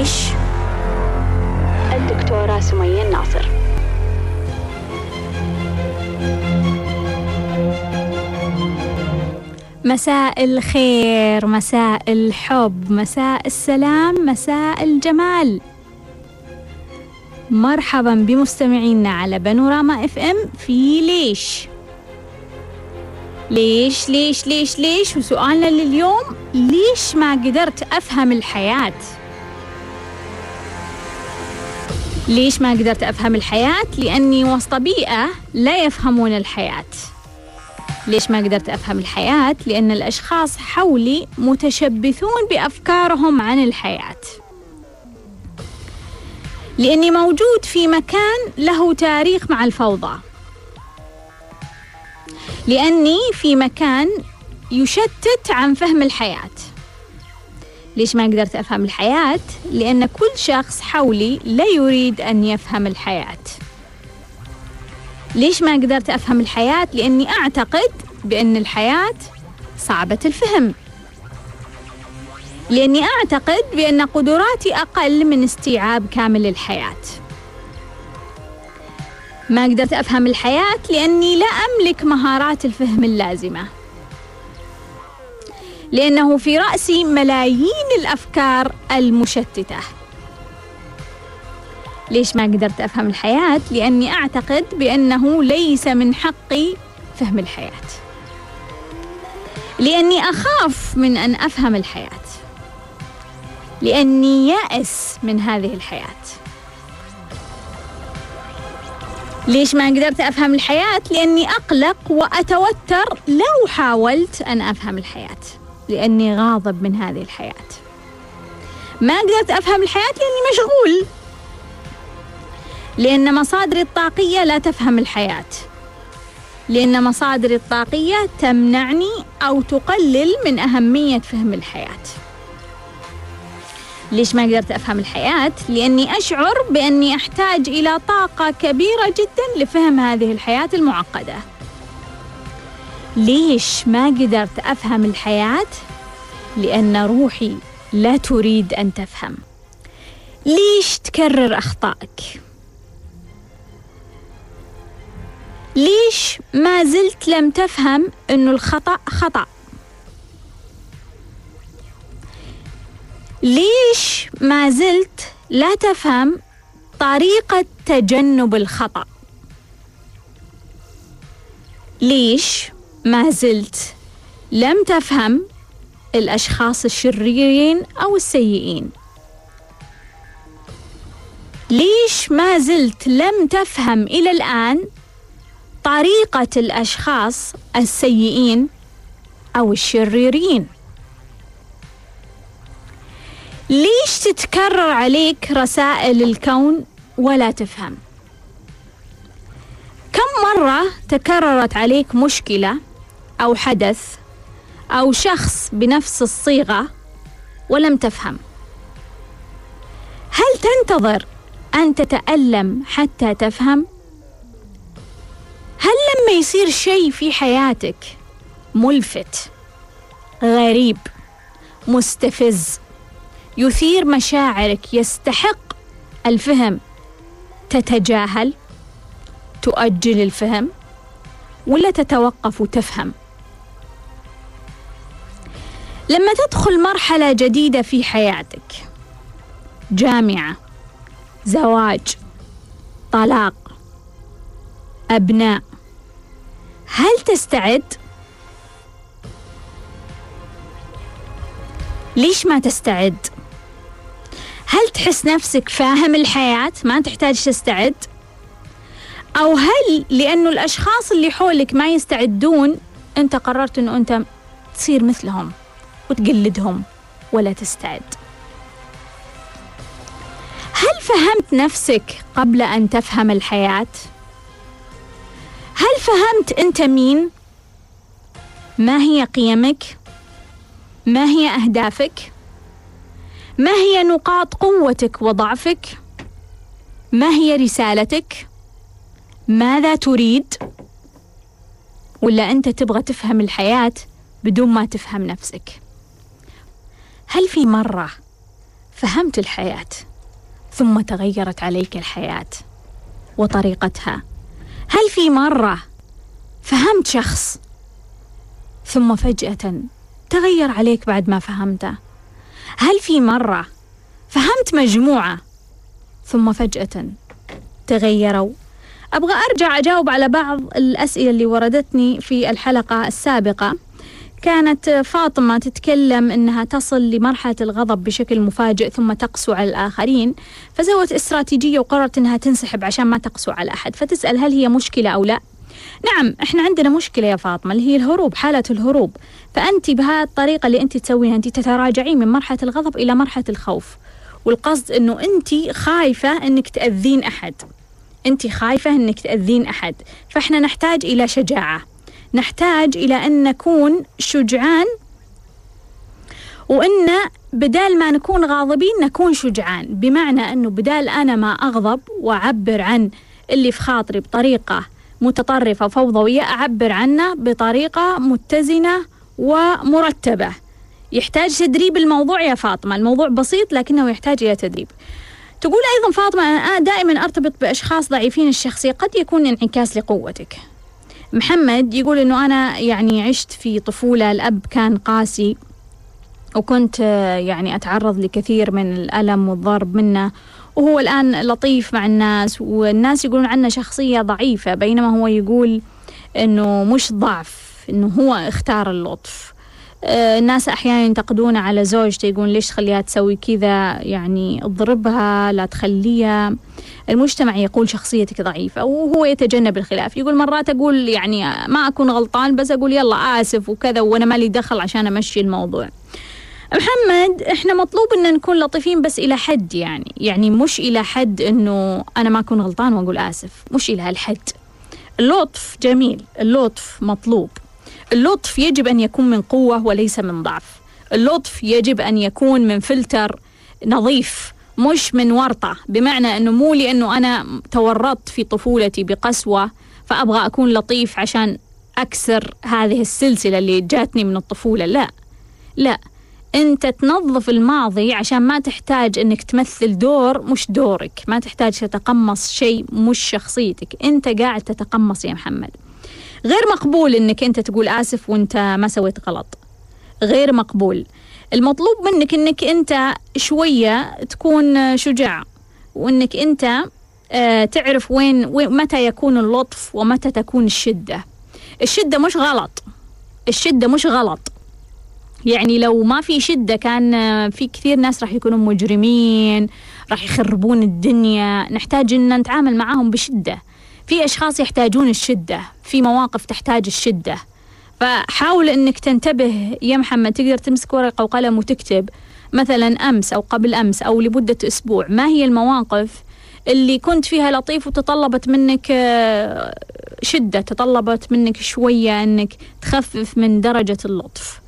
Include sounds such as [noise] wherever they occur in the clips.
ليش الدكتورة سمية الناصر. مساء الخير مساء الحب مساء السلام مساء الجمال. مرحبا بمستمعينا على بانوراما إف إم في ليش؟ ليش ليش ليش ليش؟ وسؤالنا لليوم ليش ما قدرت أفهم الحياة؟ ليش ما قدرت أفهم الحياة؟ لأني وسط بيئة لا يفهمون الحياة. ليش ما قدرت أفهم الحياة؟ لأن الأشخاص حولي متشبثون بأفكارهم عن الحياة. لأني موجود في مكان له تاريخ مع الفوضى. لأني في مكان يشتت عن فهم الحياة. ليش ما قدرت أفهم الحياة؟ لأن كل شخص حولي لا يريد أن يفهم الحياة. ليش ما قدرت أفهم الحياة؟ لأني أعتقد بأن الحياة صعبة الفهم. لأني أعتقد بأن قدراتي أقل من استيعاب كامل الحياة. ما قدرت أفهم الحياة؟ لأني لا أملك مهارات الفهم اللازمة. لأنه في راسي ملايين الأفكار المشتتة. ليش ما قدرت أفهم الحياة؟ لأني أعتقد بأنه ليس من حقي فهم الحياة. لأني أخاف من أن أفهم الحياة. لأني يائس من هذه الحياة. ليش ما قدرت أفهم الحياة؟ لأني أقلق وأتوتر لو حاولت أن أفهم الحياة. لأني غاضب من هذه الحياة. ما قدرت أفهم الحياة لأني مشغول. لأن مصادري الطاقية لا تفهم الحياة. لأن مصادري الطاقية تمنعني أو تقلل من أهمية فهم الحياة. ليش ما قدرت أفهم الحياة؟ لأني أشعر بأني أحتاج إلى طاقة كبيرة جدا لفهم هذه الحياة المعقدة. ليش ما قدرت أفهم الحياة؟ لأن روحي لا تريد أن تفهم. ليش تكرر أخطائك؟ ليش ما زلت لم تفهم إنه الخطأ خطأ؟ ليش ما زلت لا تفهم طريقة تجنب الخطأ؟ ليش ما زلت لم تفهم الأشخاص الشريرين أو السيئين؟ ليش ما زلت لم تفهم إلى الآن طريقة الأشخاص السيئين أو الشريرين؟ ليش تتكرر عليك رسائل الكون ولا تفهم كم مرة تكررت عليك مشكلة أو حدث أو شخص بنفس الصيغة ولم تفهم هل تنتظر أن تتألم حتى تفهم؟ هل لما يصير شيء في حياتك ملفت غريب مستفز يثير مشاعرك يستحق الفهم تتجاهل تؤجل الفهم ولا تتوقف وتفهم لما تدخل مرحلة جديدة في حياتك. جامعة زواج طلاق أبناء هل تستعد؟ ليش ما تستعد؟ هل تحس نفسك فاهم الحياة؟ ما تحتاج تستعد؟ أو هل لأنه الأشخاص اللي حولك ما يستعدون أنت قررت أنه أنت تصير مثلهم؟ وتقلدهم ولا تستعد؟ هل فهمت نفسك قبل أن تفهم الحياة؟ هل فهمت أنت مين؟ ما هي قيمك؟ ما هي أهدافك؟ ما هي نقاط قوتك وضعفك ما هي رسالتك ماذا تريد ولا أنت تبغى تفهم الحياة بدون ما تفهم نفسك هل في مرة فهمت الحياة ثم تغيرت عليك الحياة وطريقتها؟ هل في مرة فهمت شخص ثم فجأة تغير عليك بعد ما فهمته؟ هل في مرة فهمت مجموعة ثم فجأة تغيروا؟ أبغى أرجع أجاوب على بعض الأسئلة اللي وردتني في الحلقة السابقة. كانت فاطمة تتكلم أنها تصل لمرحلة الغضب بشكل مفاجئ ثم تقسو على الآخرين فسوت استراتيجية وقررت أنها تنسحب عشان ما تقسو على أحد فتسأل هل هي مشكلة أو لا؟ نعم إحنا عندنا مشكلة يا فاطمة اللي هي الهروب حالة الهروب فأنت بهذه الطريقة اللي أنت تسويها أنت تتراجعين من مرحلة الغضب إلى مرحلة الخوف والقصد أنه أنت خايفة أنك تأذين أحد أنت خايفة أنك تأذين أحد فإحنا نحتاج إلى شجاعة. نحتاج إلى أن نكون شجعان. وأن بدال ما نكون غاضبين نكون شجعان. بمعنى أنه بدال أنا ما أغضب وأعبر عن اللي في خاطري بطريقة متطرفة فوضوية أعبر عنه بطريقة متزنة ومرتبة. يحتاج تدريب الموضوع يا فاطمة. الموضوع بسيط لكنه يحتاج إلى تدريب. تقول أيضا فاطمة أنا دائما أرتبط بأشخاص ضعيفين الشخصية قد يكون انعكاس لقوتك. محمد يقول إنه أنا يعني عشت في طفولة الأب كان قاسي وكنت يعني أتعرض لكثير من الألم والضرب منه وهو الآن لطيف مع الناس والناس يقولون عنه شخصية ضعيفة بينما هو يقول إنه مش ضعف إنه هو اختار اللطف. آه، الناس أحيانا ينتقدون على زوجته يقولون ليش تخليها تسوي كذا؟ يعني اضربها لا تخليها. المجتمع يقول شخصيتك ضعيفة وهو يتجنب الخلاف. يقول مرات أقول يعني ما أكون غلطان بس أقول يلا آسف وكذا وأنا مالي دخل عشان أمشي الموضوع. محمد إحنا مطلوب إن نكون لطيفين بس إلى حد يعني. يعني مش إلى حد إنه أنا ما أكون غلطان وأقول آسف. مش إلى هالحد. اللطف جميل اللطف مطلوب. اللطف يجب أن يكون من قوة وليس من ضعف. اللطف يجب أن يكون من فلتر نظيف مش من ورطة. بمعنى أنه مو لأنه أنا تورطت في طفولتي بقسوة فأبغى أكون لطيف عشان أكسر هذه السلسلة اللي جاتني من الطفولة. لا لا. أنت تنظف الماضي عشان ما تحتاج أنك تمثل دور مش دورك. ما تحتاج تتقمص شيء مش شخصيتك. أنت قاعد تتقمص يا محمد. غير مقبول أنك أنت تقول آسف وأنت ما سويت غلط. غير مقبول. المطلوب منك إنك أنت شوية تكون شجاع وإنك أنت آه، تعرف وين, متى يكون اللطف ومتى تكون الشدة. الشدة مش غلط. الشدة مش غلط. يعني لو ما في شدة كان آه، في كثير ناس راح يكونوا مجرمين راح يخربون الدنيا. نحتاج إن نتعامل معاهم بشدة. في أشخاص يحتاجون الشدة في مواقف تحتاج الشدة. فحاول إنك تنتبه يا محمد تقدر تمسك ورقة وقلم وتكتب مثلا أمس أو قبل أمس أو لمدة أسبوع ما هي المواقف اللي كنت فيها لطيف وتطلبت منك آه، شدة تطلبت منك شوية إنك تخفف من درجة اللطف.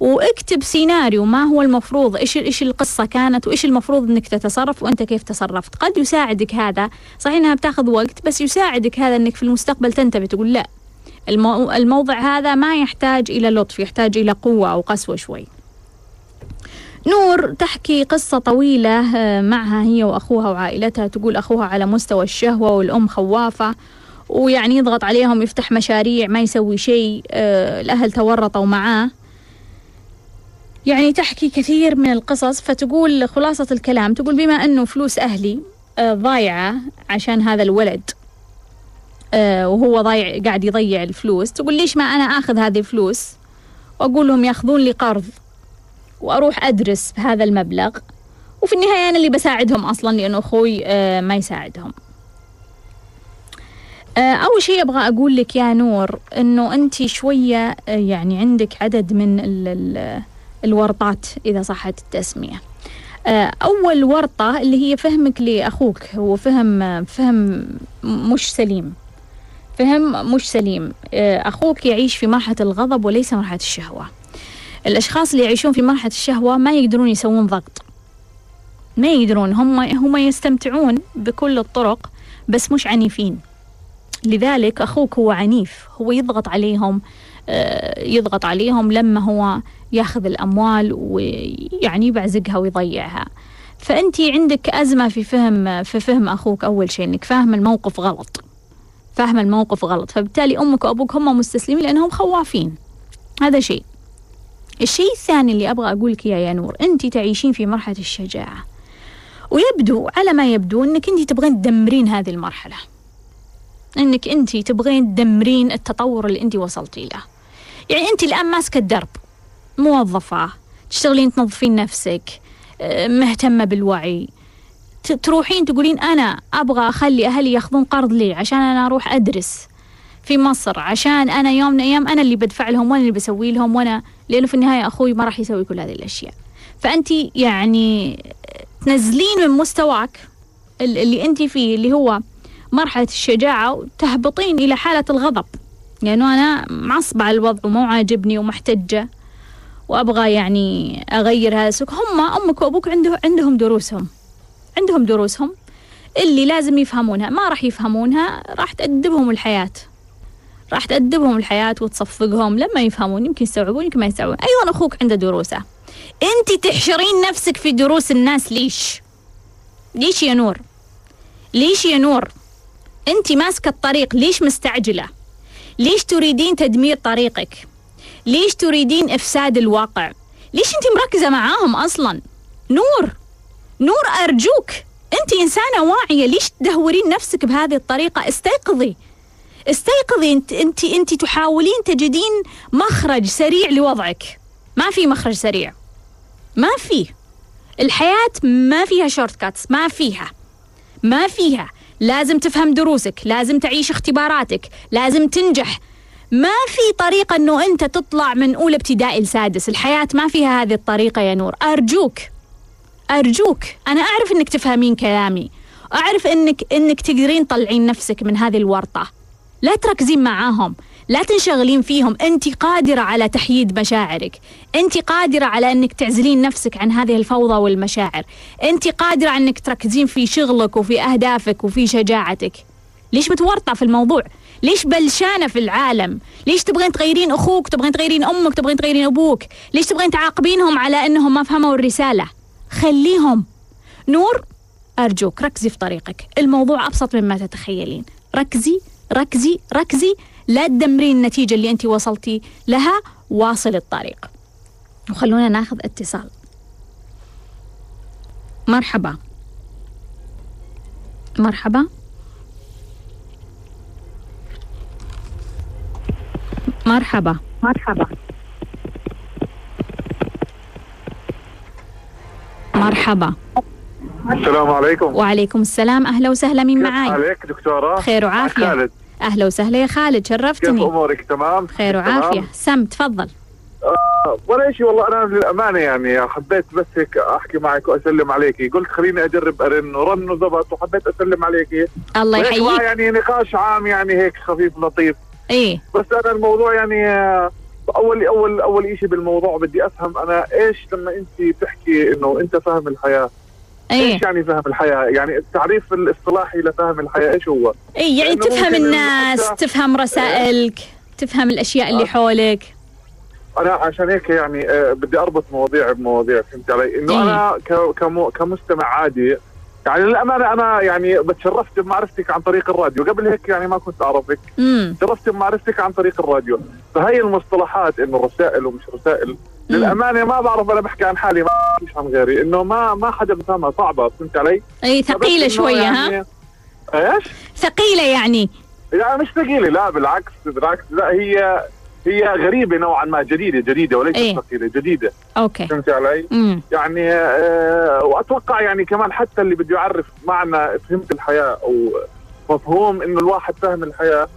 واكتب سيناريو ما هو المفروض؟ إيش إيش القصة كانت؟ وإيش المفروض إنك تتصرف؟ وأنت كيف تصرفت؟ قد يساعدك هذا. صحيح إنها بتاخذ وقت بس يساعدك هذا إنك في المستقبل تنتبه تقول لا المو... الموضع هذا ما يحتاج إلى لطف يحتاج إلى قوة أو قسوة شوي. نور تحكي قصة طويلة آه، معها هي وأخوها وعائلتها تقول أخوها على مستوى الشهوة والأم خوافة ويعني يضغط عليهم يفتح مشاريع ما يسوي شيء آه، الأهل تورطوا معاه. يعني تحكي كثير من القصص فتقول خلاصة الكلام تقول بما أنه فلوس أهلي آه، ضايعة عشان هذا الولد آه، وهو ضايع قاعد يضيع الفلوس تقول ليش ما أنا آخذ هذه الفلوس وأقول لهم ياخذون لي قرض وأروح أدرس بهذا المبلغ؟ وفي النهاية أنا اللي بساعدهم أصلا لأنه أخوي آه، ما يساعدهم. أول شيء أبغى أقول لك يا نور أنه أنت شوية يعني عندك عدد من الورطات إذا صحت التسمية. أول ورطة اللي هي فهمك لأخوك هو فهم فهم مش سليم. فهم مش سليم. آه، أخوك يعيش في مرحلة الغضب وليس مرحلة الشهوة. الأشخاص اللي يعيشون في مرحلة الشهوة ما يقدرون يسوون ضغط. ما يقدرون هم هم يستمتعون بكل الطرق بس مش عنيفين. لذلك أخوك هو عنيف هو يضغط عليهم آه، يضغط عليهم لما هو ياخذ الأموال ويعني يبعزقها ويضيعها. فأنت عندك أزمة في فهم في فهم أخوك أول شيء إنك فاهم الموقف غلط. فاهم الموقف غلط. فبالتالي أمك وأبوك هم مستسلمين لأنهم خوافين. هذا شيء. الشيء الثاني اللي أبغى أقول لك يا نور أنت تعيشين في مرحلة الشجاعة. ويبدو على ما يبدو أنك أنت تبغين تدمرين هذه المرحلة. أنك أنت تبغين تدمرين التطور اللي أنت وصلتي له. يعني أنت الآن ماسكة الدرب موظفة تشتغلين تنظفين نفسك آه، مهتمة بالوعي. تروحين تقولين أنا أبغى أخلي أهلي ياخذون قرض لي عشان أنا أروح أدرس في مصر عشان أنا يوم من الأيام أنا اللي بدفع لهم وأنا اللي بسوي لهم وأنا لأنه في النهاية أخوي ما راح يسوي كل هذه الأشياء. فأنت يعني تنزلين من مستواك اللي أنت فيه اللي هو مرحلة الشجاعة وتهبطين إلى حالة الغضب. لأنه يعني أنا معصبة على الوضع ومو عاجبني ومحتجة وأبغى يعني أغير هذا السلوك هم أمك وأبوك عنده عندهم دروسهم. عندهم دروسهم اللي لازم يفهمونها. ما راح يفهمونها راح تأدبهم الحياة. راح تأدبهم الحياة وتصفقهم. لما يفهمون يمكن يستوعبون يمكن ما يستوعبون. أيضا أخوك عنده دروسة. أنت تحشرين نفسك في دروس الناس ليش؟ ليش يا نور؟ ليش يا نور؟ أنت ماسكة الطريق ليش مستعجلة؟ ليش تريدين تدمير طريقك؟ ليش تريدين إفساد الواقع؟ ليش أنت مركزة معاهم أصلا؟ نور نور أرجوك. أنت إنسانة واعية. ليش تدهورين نفسك بهذه الطريقة؟ استيقظي. استيقظي. انت انت أنت تحاولين تجدين مخرج سريع لوضعك. ما في مخرج سريع. ما في. الحياة ما فيها shortcuts ما فيها. ما فيها. لازم تفهم دروسك لازم تعيش اختباراتك لازم تنجح. ما في طريقة إنه أنت تطلع من أولى ابتدائي لسادس. الحياة ما فيها هذه الطريقة يا نور. أرجوك أرجوك. أنا أعرف إنك تفهمين كلامي. أعرف إنك إنك تقدرين تطلعين نفسك من هذه الورطة. لا تركزين معاهم. لا تنشغلين فيهم. أنت قادرة على تحييد مشاعرك. أنت قادرة على أنك تعزلين نفسك عن هذه الفوضى والمشاعر. أنت قادرة على أنك تركزين في شغلك وفي أهدافك وفي شجاعتك. ليش متورطة في الموضوع؟ ليش بلشانة في العالم؟ ليش تبغين تغيرين أخوك؟ تبغين تغيرين أمك؟ تبغين تغيرين أبوك؟ ليش تبغين تعاقبينهم على أنهم ما فهموا الرسالة؟ خليهم. نور أرجوك ركزي في طريقك. الموضوع أبسط مما تتخيلين. ركزي ركزي ركزي. لا تدمرين النتيجة اللي أنت وصلتي لها واصل الطريق. وخلونا ناخذ اتصال. مرحبا. مرحبا. مرحبا. مرحبا. مرحبا. السلام عليكم. وعليكم السلام. أهلا وسهلا. مين معاي؟ عليك دكتورة؟ خير وعافية. خالد. أهلا وسهلا يا خالد شرفتني. كيف أمورك؟ تمام؟ خير وعافية. سم تفضل. آه ولا شيء والله أنا للامانه يعني حبيت بس هيك أحكي معك وأسلم عليكي. قلت خليني أجرب أرن ورن وزبط وحبيت أسلم عليكي. الله يحييك. يعني نقاش عام يعني هيك خفيف لطيف. إيه. بس أنا الموضوع يعني آه، أول أول أول شيء بالموضوع بدي أفهم أنا إيش لما انت بتحكي إنه أنت فاهم الحياة. أيه. إيش يعني فهم الحياة؟ يعني التعريف الاصطلاحي لفهم الحياة إيش هو؟ اي يعني تفهم الناس، تفهم رسائلك، تفهم الأشياء اللي آه. حولك أنا عشان هيك يعني آه بدي أربط مواضيع بمواضيع فهمت علي؟ إنه أيه. أنا كمستمع عادي يعني للامانه أنا يعني بتشرفت بمعرفتك عن طريق الراديو. قبل هيك يعني ما كنت أعرفك. تشرفت بمعرفتك عن طريق الراديو. فهي المصطلحات إنه رسائل ومش رسائل. للأمانة ما بعرف أنا بحكي عن حالي ما بحكيش عن غيري. إنه ما ما حدا بفهمها صعبة فهمت علي؟ أي ثقيلة شوية يعني ها؟ إيش؟ ثقيلة يعني. لا مش ثقيلة لا بالعكس بالعكس. لا هي هي غريبة نوعا ما جديدة جديدة وليست إيه؟ ثقيله جديدة أوكي فهمت علي؟ مم. يعني آه وأتوقع يعني كمان حتى اللي بده يعرف معنى فهمت الحياة أو مفهوم إنه الواحد فهم الحياة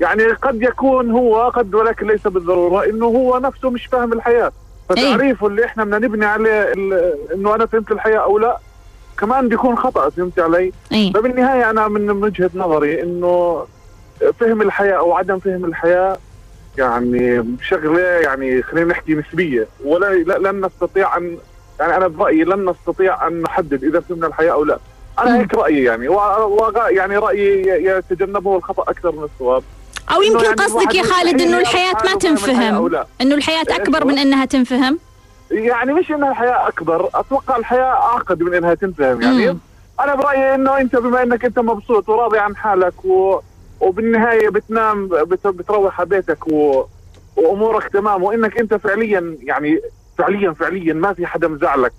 يعني قد يكون هو قد ولكن ليس بالضرورة إنه هو نفسه مش فاهم الحياة فتعريفه اللي إحنا بدنا نبني عليه إنه أنا فهمت الحياة أو لا كمان بيكون خطأ فهمت علي؟ أي. فبالنهاية أنا من وجهة نظري إنه فهم الحياة أو عدم فهم الحياة يعني شغلة يعني خلينا نحكي نسبية. ولا لن نستطيع ان يعني أنا برأيي لن نستطيع أن نحدد إذا فهمنا الحياة أو لا. أنا هيك رأيي يعني. يعني رأيي يتجنبه الخطأ أكثر من الصواب. أو يمكن يعني قصدك يا خالد إنه الحياة ما تنفهم. إنه الحياة أكبر من إنها تنفهم؟ يعني مش إنها الحياة أكبر أتوقع الحياة أعقد من إنها تنفهم يعني. مم. أنا برأيي إنه أنت بما إنك أنت مبسوط وراضي عن حالك و... وبالنهاية بتنام بت... بتروح على بيتك و... وأمورك تمام. وإنك أنت فعليا يعني فعليا فعليا ما في حدا مزعلك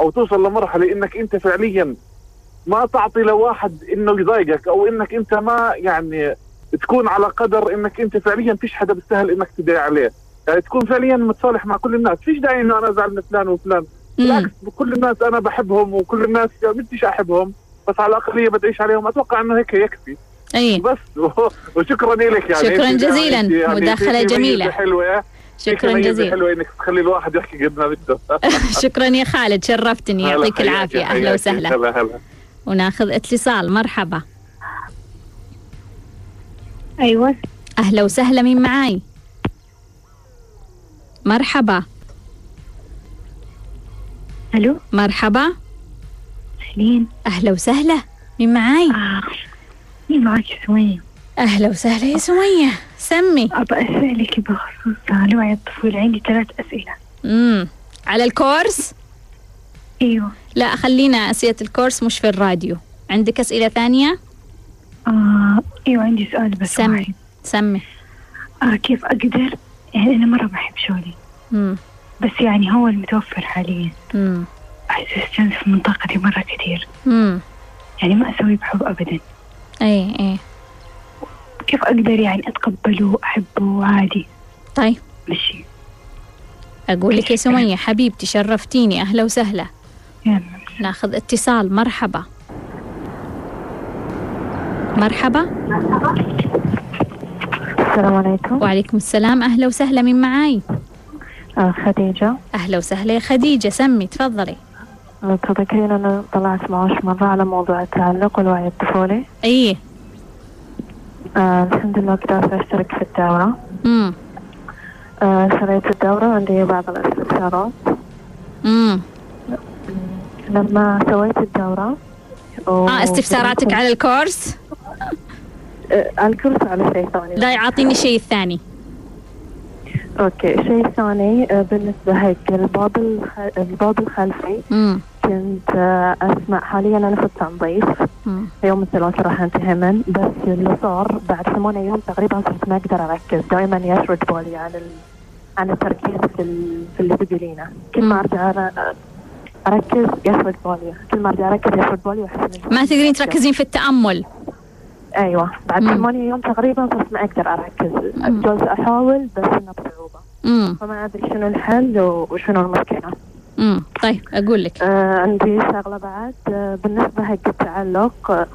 أو توصل لمرحلة إنك أنت فعليا ما تعطي لواحد إنه يضايقك أو إنك أنت ما يعني تكون على قدر إنك أنت فعليا فيش حدا بيستاهل إنك تدعي عليه. يعني تكون فعليا متصالح مع كل الناس. فيش داعي إنه أنا أزعل من فلان وفلان. بالعكس كل الناس أنا بحبهم وكل الناس بديش أحبهم بس على الاقليه بدعيش عليهم. أتوقع إنه هيك يكفي. أي. بس. [laughs] وشكرا لك يعني. شكراً أنت- جزيلاً. يعني ميزة جميلة. حلوة. شكرا جزيلا. حلوة إنك تخلي الواحد يحكي قد ما بده. [laughs] شكرا يا خالد. شرفتني. يعطيك العافية. أهلا. وسهلا. هلا هلا. وناخذ اتصال. مرحبا. أيوه. أهلا وسهلا. مين معاي؟ مرحبا. ألو؟ مرحبا. اهلين أهلا وسهلا. مين معاي؟ آه. معك سمية أهلا وسهلا يا سميه سمي. أبى أسألك بخصوص الوعي الطفولي عندي ثلاث أسئلة. امم على الكورس؟ أيوة. لا خلينا أسئلة الكورس مش في الراديو. عندك أسئلة ثانية؟ آه. أيوة عندي سؤال بس سمي. واحد سمي. آه كيف أقدر؟ يعني أنا مرة بحب شغلي. امم بس يعني هو المتوفر حاليا. امم أحس في منطقتي مرة كثير. امم يعني ما أسوي بحب أبدا. اي اي كيف أقدر يعني أتقبله وأحبه عادي؟ طيب. مشي أقول لك يا سمية حبيبتي شرفتيني. أهلا وسهلا. يلا. ناخذ اتصال. مرحبا. مرحبا. السلام عليكم. وعليكم السلام. أهلا وسهلا. من معاي؟ آه خديجة. أهلا وسهلا يا خديجة. سمي تفضلي. تذكرين أنا طلعت معاش مرة على موضوع التعلق والوعي الطفولي. إيه. آه الحمد لله قدرت أشترك في الدورة. امم آه شريت الدورة عندي بعض الاستفسارات امم لما سويت الدورة آه استفساراتك على ال course؟ آه ال course على شيء ثاني. لا يعطيني الشيء الثاني okay الشيء الثاني آه بالنسبة هيك الباب الخ... الباب الخلفي امم كنت آه أسمع حاليا أنا في التنظيف. يوم الثلاثاء راح أنتهي من بس اللي صار بعد ثمانية أيام تقريبا صرت ما أقدر أركز. دائما يشرد بالي عن ال... عن التركيز في ال... في اللي تقولينه كل ما مم. أرجع أر- أركز يشرد بالي. كل ما أرجع أركز يشرد بالي ما تقدرين تركزين في التأمل. أيوه. بعد. ثمانية أيام تقريبا صرت ما أقدر أركز. جالسة أحاول بس إنه بصعوبة. امم فما أدري شنو الحل وشنو المشكلة. امم طيب أقول لك. آه عندي شغلة بعد. آه بالنسبة حق التعلق آه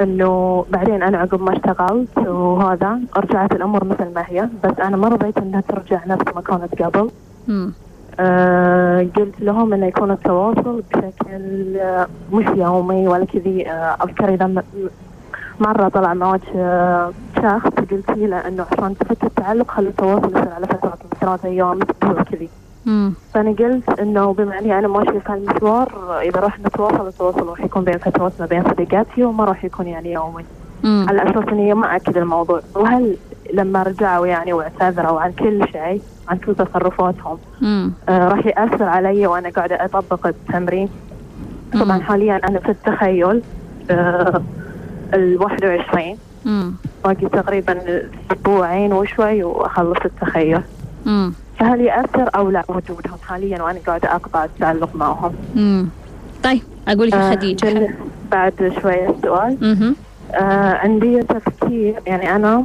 إنه بعدين أنا عقب ما اشتغلت وهذا رجعت الأمور مثل ما هي. بس أنا ما رضيت إنها ترجع نفس ما كانت قبل. امم آه قلت لهم إنه يكون التواصل بشكل آه مش يومي ولا كذي آه أذكر إذا مرة طلع معك آه شخص قلت له انه عشان تفك التعلق خلي التواصل يصير على فترات من ثلاثة أيام أسبوع كذي. فأنا قلت إنه بما إني أنا ماشيه في المشوار إذا راح نتواصل التواصل راح يكون بين فترات ما بين صديقاتي وما راح يكون يعني يومي. امم على أساس إني ما أكد الموضوع. وهل لما رجعوا يعني واعتذروا عن كل شيء عن كل تصرفاتهم آه راح يأثر علي وأنا قاعدة أطبق التمرين. طبعا مم. حاليا أنا في التخيل آه ال 21 امم باقي تقريبا أسبوعين وشوي وأخلص التخيل. امم فهل يأثر أو لا وجودهم حاليا وأنا قاعدة أقطع التعلق معهم؟ امم طيب أقول لك آه، خديجة. بعد شوية سؤال. أها عندي تفكير يعني أنا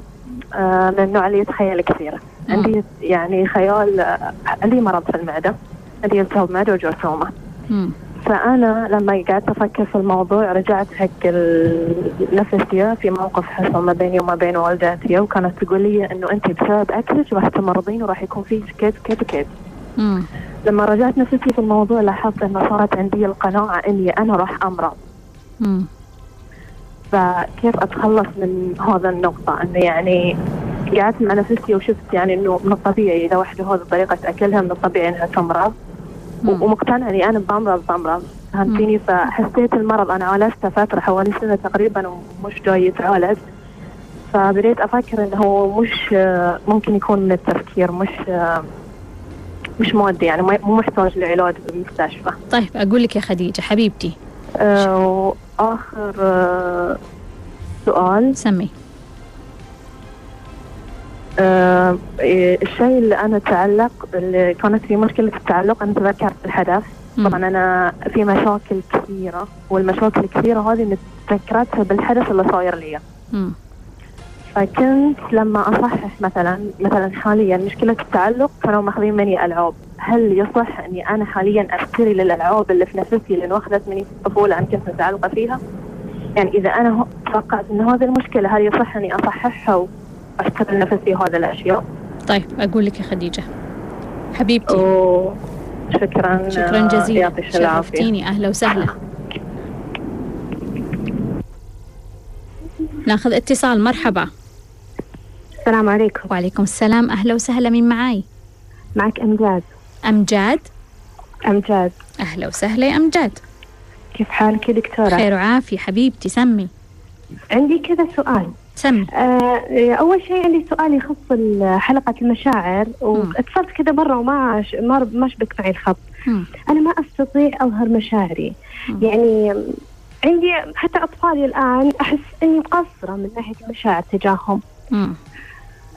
آه من النوع اللي يتخيل كثير عندي يعني خيال آه عندي مرض في المعدة. عندي التهاب معدة وجرثومة. امم فأنا لما قعدت أفكر في الموضوع رجعت حق النفسية في موقف حصل ما بيني وما بين والدتي وكانت تقول لي إنه أنت بسبب أكلك راح تمرضين وراح يكون فيك كيف كيف كيف. امم لما رجعت نفسي في الموضوع لاحظت إنه صارت عندي القناعة إني أنا راح أمرض. فكيف أتخلص من هذا النقطة؟ إنه يعني قعدت مع نفسي وشفت يعني إنه من الطبيعي إذا واحدة هذا طريقة أكلها من الطبيعي إنها تمرض. و- مم. ومقتنعة اني أنا بمرض بمرض فهمتيني؟ فحسيت المرض. أنا عالجته فترة حوالي سنة تقريبا ومش جاي يتعالج. فبديت أفكر إنه هو مش آه، ممكن يكون من التفكير. مش آه، مش مودي يعني مو محتاج لعلاج بالمستشفى. طيب أقول لك يا خديجة حبيبتي. آه وآخر آه سؤال. سمي آه الشيء اللي أنا تعلق اللي كانت في مشكلة التعلق أنا تذكرت الحدث. مم. طبعا أنا في مشاكل كثيرة والمشاكل الكثيرة هذه تذكرتها بالحدث اللي صاير لي. فكنت لما أصحح مثلا مثلا حاليا مشكلة التعلق كانوا ماخذين مني ألعاب. هل يصح إني أنا حاليا أشتري للألعاب اللي في نفسي اللي انخذت مني في الطفوله أنا كنت متعلقه فيها؟ يعني إذا أنا توقعت إن هذه المشكلة هل يصح إني أصححها؟ واشتري لنفسي هذه الأشياء. طيب أقول لك يا خديجة. حبيبتي. وشكرا شكرا جزيلا. شرفتيني. أهلا وسهلا. ناخذ اتصال. مرحبا. السلام عليكم. وعليكم السلام. أهلا وسهلا. مين معاي؟ معك أمجاد. أمجاد؟ أمجاد. أهلا وسهلا يا أمجاد. كيف حالك يا دكتورة؟ خير وعافية حبيبتي. سمي. عندي كذا سؤال. سمي آه، أول شيء عندي سؤال يخص حلقة المشاعر واتصلت كذا مرة وما ما شبك معي الخط مم. أنا ما أستطيع أظهر مشاعري مم. يعني عندي حتى أطفالي الآن أحس إني مقصرة من ناحية المشاعر تجاههم.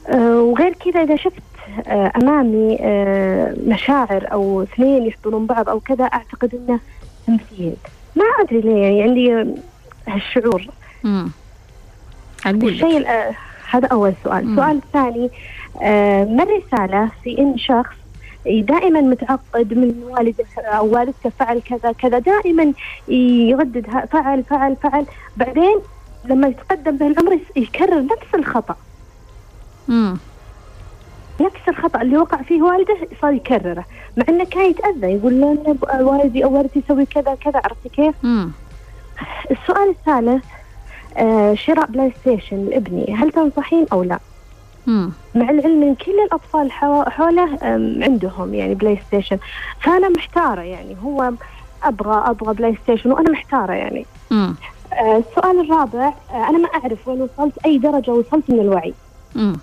آه، وغير كذا إذا شفت آه، أمامي آه، مشاعر أو اثنين يحضنون بعض أو كذا أعتقد إنه تمثيل ما أدري ليه يعني عندي هالشعور مم. أقول لك الشيء الأ- هذا أول سؤال،. السؤال الثاني آه ما الرسالة في إن شخص دائما متعقد من والده أو والدته فعل كذا كذا دائما يردد فعل فعل فعل بعدين لما يتقدم به العمر يكرر نفس الخطأ مم. نفس الخطأ اللي وقع فيه والده صار يكرره مع إنه كان يتأذى يقول له والدي أو والدتي يسوي كذا كذا عرفتي كيف؟ مم. السؤال الثالث آه شراء PlayStation لابني هل تنصحين أو لا؟ مم. مع العلم إن كل الأطفال حو- حوله عندهم يعني PlayStation فأنا محتارة يعني هو أبغى أبغى بلاي ستيشن وأنا محتارة يعني مم. آه، السؤال الرابع آه، أنا ما أعرف وين وصلت أي درجة وصلت من الوعي مم.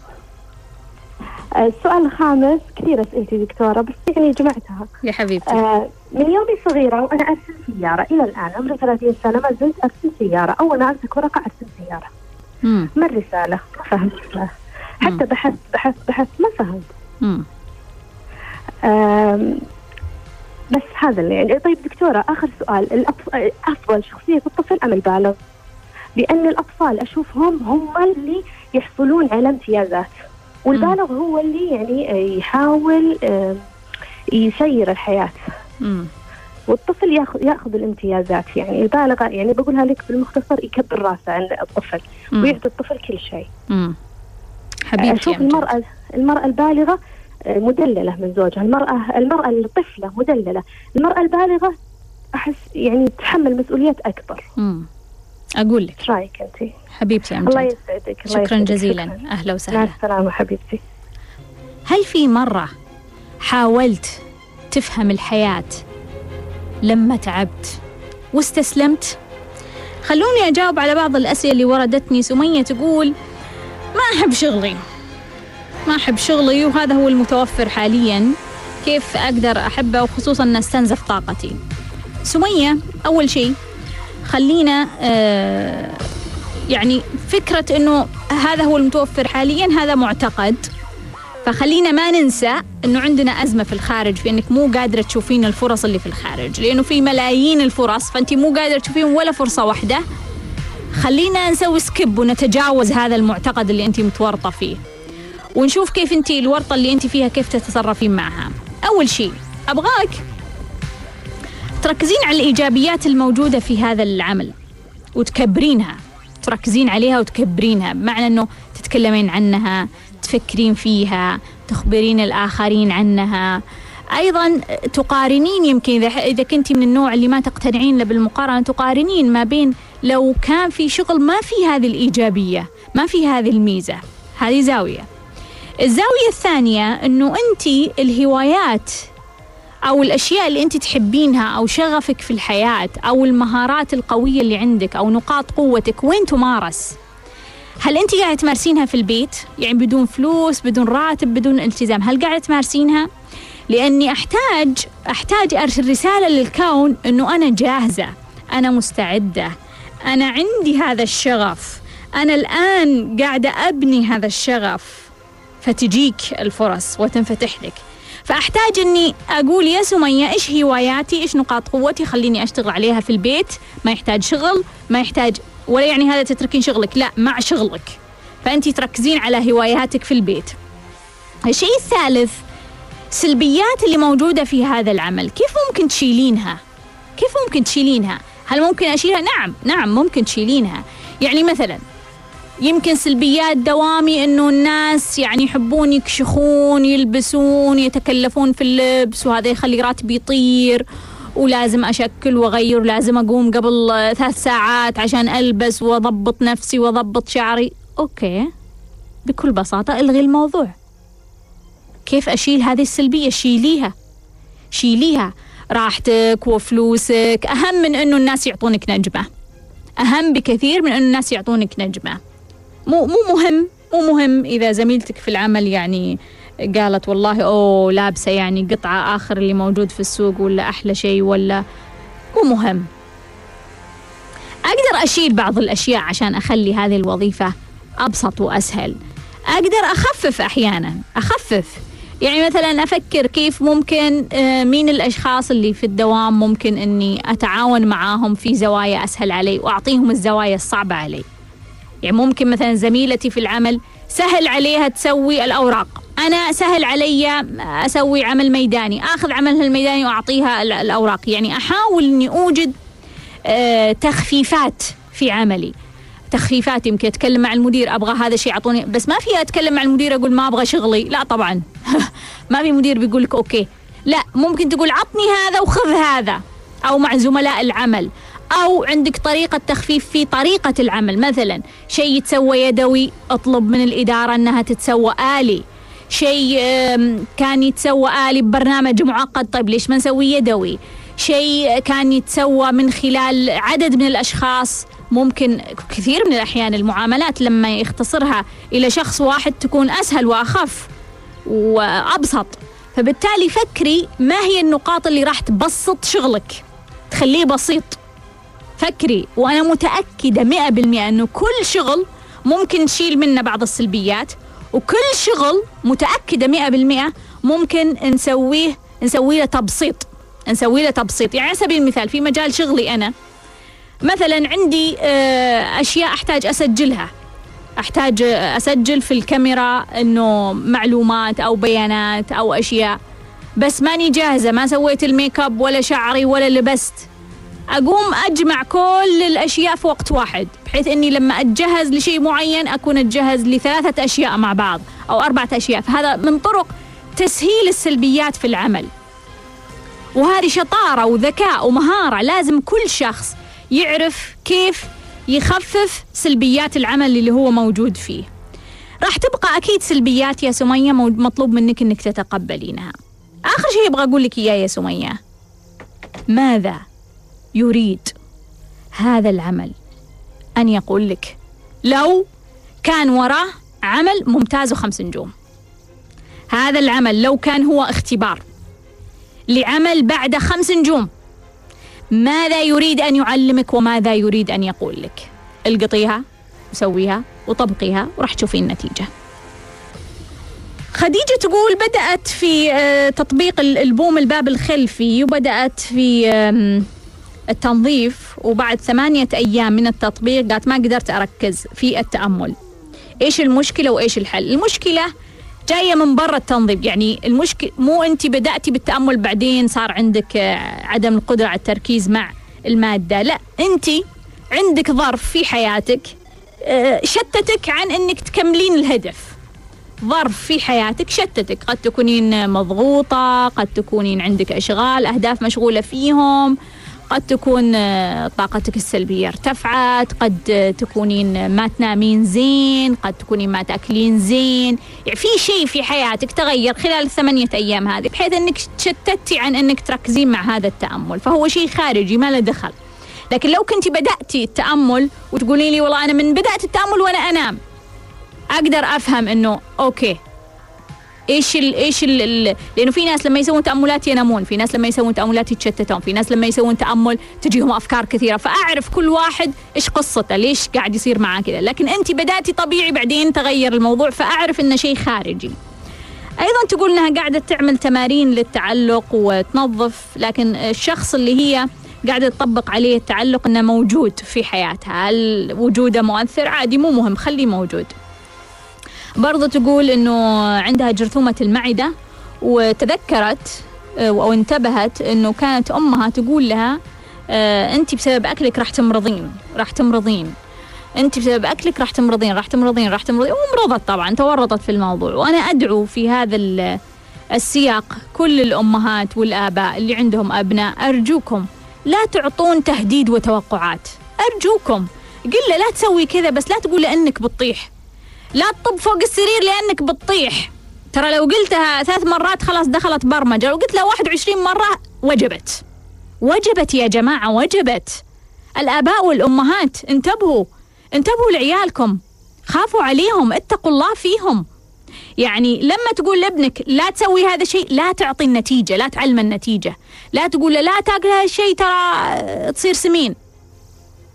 السؤال الخامس كثير أسئلتي دكتورة بس يعني جمعتها يا حبيبتي آه، من يومي صغيرة وأنا ارسل سيارة إلى الآن عمري 30 سنة ما زلت ارسل سيارة أول ما أمسك ورقة ارسل سيارة مم. ما الرسالة؟ ما فهمت. حتى بحثت بحثت بحثت ما فهمت مم. بس هذا اللي يعني طيب دكتورة آخر سؤال الأطف... أفضل شخصية في الطفل أم البالغ؟ لأن الأطفال أشوفهم هم اللي يحصلون على امتيازات والبالغ هو اللي يعني يحاول يسير الحياة مم. والطفل ياخذ ياخذ الامتيازات يعني البالغ يعني بقولها لك بالمختصر يكبر راسه عن الطفل مم. ويعطي الطفل كل شيء. حبيبتي أشوف أمجد. المرأة المرأة البالغة آه، مدللة من زوجها المرأة المرأة الطفلة مدللة المرأة البالغة أحس يعني تتحمل مسؤوليات أكبر مم. أقول لك. إيش رأيك أنت؟ حبيبتي يا الله يسعدك الله شكرا يسعدك. جزيلا. شكراً. أهلا مع وسهلا السلامة حبيبتي. هل في مرة حاولت تفهم الحياة لما تعبت واستسلمت؟ خلوني أجاوب على بعض الأسئلة اللي وردتني. سمية تقول ما أحب شغلي. ما أحب شغلي وهذا هو المتوفر حاليا. كيف أقدر أحبه؟ وخصوصا أستنزف طاقتي. سمية أول شيء خلينا آه يعني فكرة أنه هذا هو المتوفر حاليا هذا معتقد. فخلينا ما ننسى إنه عندنا أزمة في الخارج في إنك مو قادرة تشوفين الفرص اللي في الخارج. لأنه في ملايين الفرص فأنت مو قادرة تشوفين ولا فرصة واحدة. خلينا نسوي سكيب ونتجاوز هذا المعتقد اللي أنت متورطة فيه. ونشوف كيف أنت الورطة اللي أنت فيها كيف تتصرفين معها. أول شيء أبغاك تركزين على الإيجابيات الموجودة في هذا العمل وتكبرينها. تركزين عليها وتكبرينها بمعنى إنه تتكلمين عنها تفكرين فيها تخبرين الآخرين عنها. أيضا تقارنين يمكن إذا إذا كنت من النوع اللي ما تقتنعين له بالمقارنة تقارنين ما بين لو كان في شغل ما في هذه الإيجابية ما في هذه الميزة. هذه زاوية. الزاوية الثانية أنه أنت الهوايات أو الأشياء اللي أنت تحبينها أو شغفك في الحياة أو المهارات القوية اللي عندك أو نقاط قوتك وين تمارس؟ هل أنت قاعدة تمارسينها في البيت؟ يعني بدون فلوس بدون راتب بدون التزام هل قاعدة تمارسينها؟ لأني أحتاج أحتاج ارسل رساله للكون إنه أنا جاهزة أنا مستعدة أنا عندي هذا الشغف أنا الآن قاعدة أبني هذا الشغف. فتجيك الفرص وتنفتح لك. فأحتاج أني أقول يا سمية إيش هواياتي؟ إيش نقاط قوتي؟ خليني أشتغل عليها في البيت. ما يحتاج شغل ما يحتاج ولا يعني هذا تتركين شغلك لا مع شغلك. فانت تركزين على هواياتك في البيت. الشيء الثالث سلبيات اللي موجودة في هذا العمل كيف ممكن تشيلينها؟ كيف ممكن تشيلينها؟ هل ممكن أشيلها؟ نعم نعم ممكن تشيلينها. يعني مثلا يمكن سلبيات دوامي إنه الناس يعني يحبون يكشخون يلبسون يتكلفون في اللبس وهذا يخلي راتبي يطير. ولازم أشكل وأغير ولازم أقوم قبل ثلاث ساعات عشان ألبس وأضبط نفسي وأضبط شعري. أوكي. بكل بساطة ألغي الموضوع. كيف أشيل هذه السلبية؟ شيليها. شيليها. راحتك وفلوسك. أهم من إنه الناس يعطونك نجمة. أهم بكثير من إنه الناس يعطونك نجمة. مو مو مهم مو مهم إذا زميلتك في العمل يعني قالت والله أوه لابسة يعني قطعة آخر اللي موجود في السوق ولا أحلى شيء ولا مو مهم. أقدر أشيل بعض الأشياء عشان أخلي هذه الوظيفة أبسط وأسهل. أقدر أخفف أحيانا أخفف. يعني مثلا أفكر كيف ممكن آه، مين الأشخاص اللي في الدوام ممكن إني أتعاون معاهم في زوايا أسهل علي وأعطيهم الزوايا الصعبة علي. يعني ممكن مثلا زميلتي في العمل سهل عليها تسوي الأوراق. أنا سهل علي أسوي عمل ميداني آخذ عملها الميداني وأعطيها الأوراق. يعني أحاول إني أوجد آه، تخفيفات في عملي. تخفيفات يمكن أتكلم مع المدير أبغى هذا الشيء أعطوني. بس ما في أتكلم مع المدير أقول ما أبغى شغلي. لا طبعا. [laughs] ما في مدير بيقول لك أوكي. لا ممكن تقول عطني هذا وخذ هذا. أو مع زملاء العمل. أو عندك طريقة تخفيف في طريقة العمل. مثلا شيء يتسوى يدوي اطلب من الإدارة إنها تتسوى آلي. شيء كان يتسوى آلي ببرنامج معقد طيب ليش ما نسوي يدوي؟ شيء كان يتسوى من خلال عدد من الأشخاص. ممكن كثير من الأحيان المعاملات لما يختصرها إلى شخص واحد تكون أسهل وأخف وأبسط. فبالتالي فكري ما هي النقاط اللي راح تبسط شغلك؟ تخليه بسيط. فكري وأنا متأكدة مئة بالمئة أنه كل شغل ممكن نشيل منه بعض السلبيات وكل شغل متأكدة مئة بالمئة ممكن نسويه نسوي له تبسيط نسوي له تبسيط. يعني على سبيل المثال في مجال شغلي أنا مثلا عندي آه، أشياء أحتاج أسجلها. أحتاج أسجل في الكاميرا أنه معلومات أو بيانات أو أشياء بس ماني جاهزة ما سويت الميك أب ولا شعري ولا لبست. أقوم أجمع كل الأشياء في وقت واحد بحيث إني لما أتجهز لشيء معين أكون أتجهز لثلاثة أشياء مع بعض أو أربعة أشياء. فهذا من طرق تسهيل السلبيات في العمل. وهذه شطارة وذكاء ومهارة لازم كل شخص يعرف كيف يخفف سلبيات العمل اللي هو موجود فيه. راح تبقى أكيد سلبيات يا سمية مطلوب منك إنك تتقبلينها. آخر شيء أبغى أقول لك إياه يا سمية. ماذا؟ يريد هذا العمل. أن يقول لك لو كان وراه عمل ممتاز وخمس نجوم. هذا العمل لو كان هو اختبار لعمل بعد خمس نجوم ماذا يريد أن يعلمك وماذا يريد أن يقول لك؟ القطيها وسويها وطبقيها وراح تشوفين النتيجة. خديجة تقول بدأت في آه، تطبيق البوم الباب الخلفي وبدأت في التنظيف وبعد ثمانية أيام من التطبيق قالت ما قدرت أركز في التأمل. إيش المشكلة وإيش الحل؟ المشكلة جاية من برا التنظيف. يعني المشكلة مو أنت بدأتي بالتأمل بعدين صار عندك آه، عدم القدرة على التركيز مع المادة. لا أنت عندك ظرف في حياتك آه، شتتك عن أنك تكملين الهدف. ظرف في حياتك شتتك. قد تكونين مضغوطة قد تكونين عندك أشغال أهداف مشغولة فيهم قد تكون آه، طاقتك السلبية ارتفعت قد تكونين ما تنامين زين قد تكونين ما تأكلين زين. يعني في شيء في حياتك تغير خلال الثمانية أيام هذه بحيث أنك تشتتي عن أنك تركزين مع هذا التأمل. فهو شيء خارجي ما له دخل. لكن لو كنت بدأتي التأمل وتقولي لي والله أنا من بدأت التأمل وأنا أنام أقدر أفهم أنه أوكي إيش ال إيش ال ال لأنه في ناس لما يسوون تأملات ينامون في ناس لما يسوون تأملات يتشتتون في ناس لما يسوون تأمل تجيهم أفكار كثيرة. فأعرف كل واحد إيش قصته ليش قاعد يصير معاه كذا. لكن أنت بدأتي طبيعي بعدين تغير الموضوع فأعرف إنه شيء خارجي. أيضا تقول إنها قاعدة تعمل تمارين للتعلق وتنظف لكن الشخص اللي هي قاعدة تطبق عليه التعلق إنه موجود في حياتها. هل وجوده مؤثر؟ عادي مو مهم خليه موجود. برضو تقول إنه عندها جرثومة المعدة وتذكرت أو انتبهت إنه كانت أمها تقول لها آه، أنت بسبب أكلك راح تمرضين راح تمرضين. أنت بسبب أكلك راح تمرضين راح تمرضين راح تمرضين. ومرضت طبعا تورطت في الموضوع. وأنا أدعو في هذا السياق كل الأمهات والآباء اللي عندهم أبناء أرجوكم لا تعطون تهديد وتوقعات. أرجوكم. قل له لا تسوي كذا بس لا تقول لانك بتطيح. لا تطب فوق السرير لأنك بتطيح. ترى لو قلتها ثلاث مرات خلاص دخلت برمجة. لو قلت لها 21 مرة وجبت. وجبت يا جماعة وجبت. الآباء والأمهات انتبهوا. انتبهوا لعيالكم. خافوا عليهم اتقوا الله فيهم. يعني لما تقول لابنك لا تسوي هذا الشيء لا تعطي النتيجة لا تعلم النتيجة. لا تقول له لا تاكل هذا الشيء ترى تصير سمين.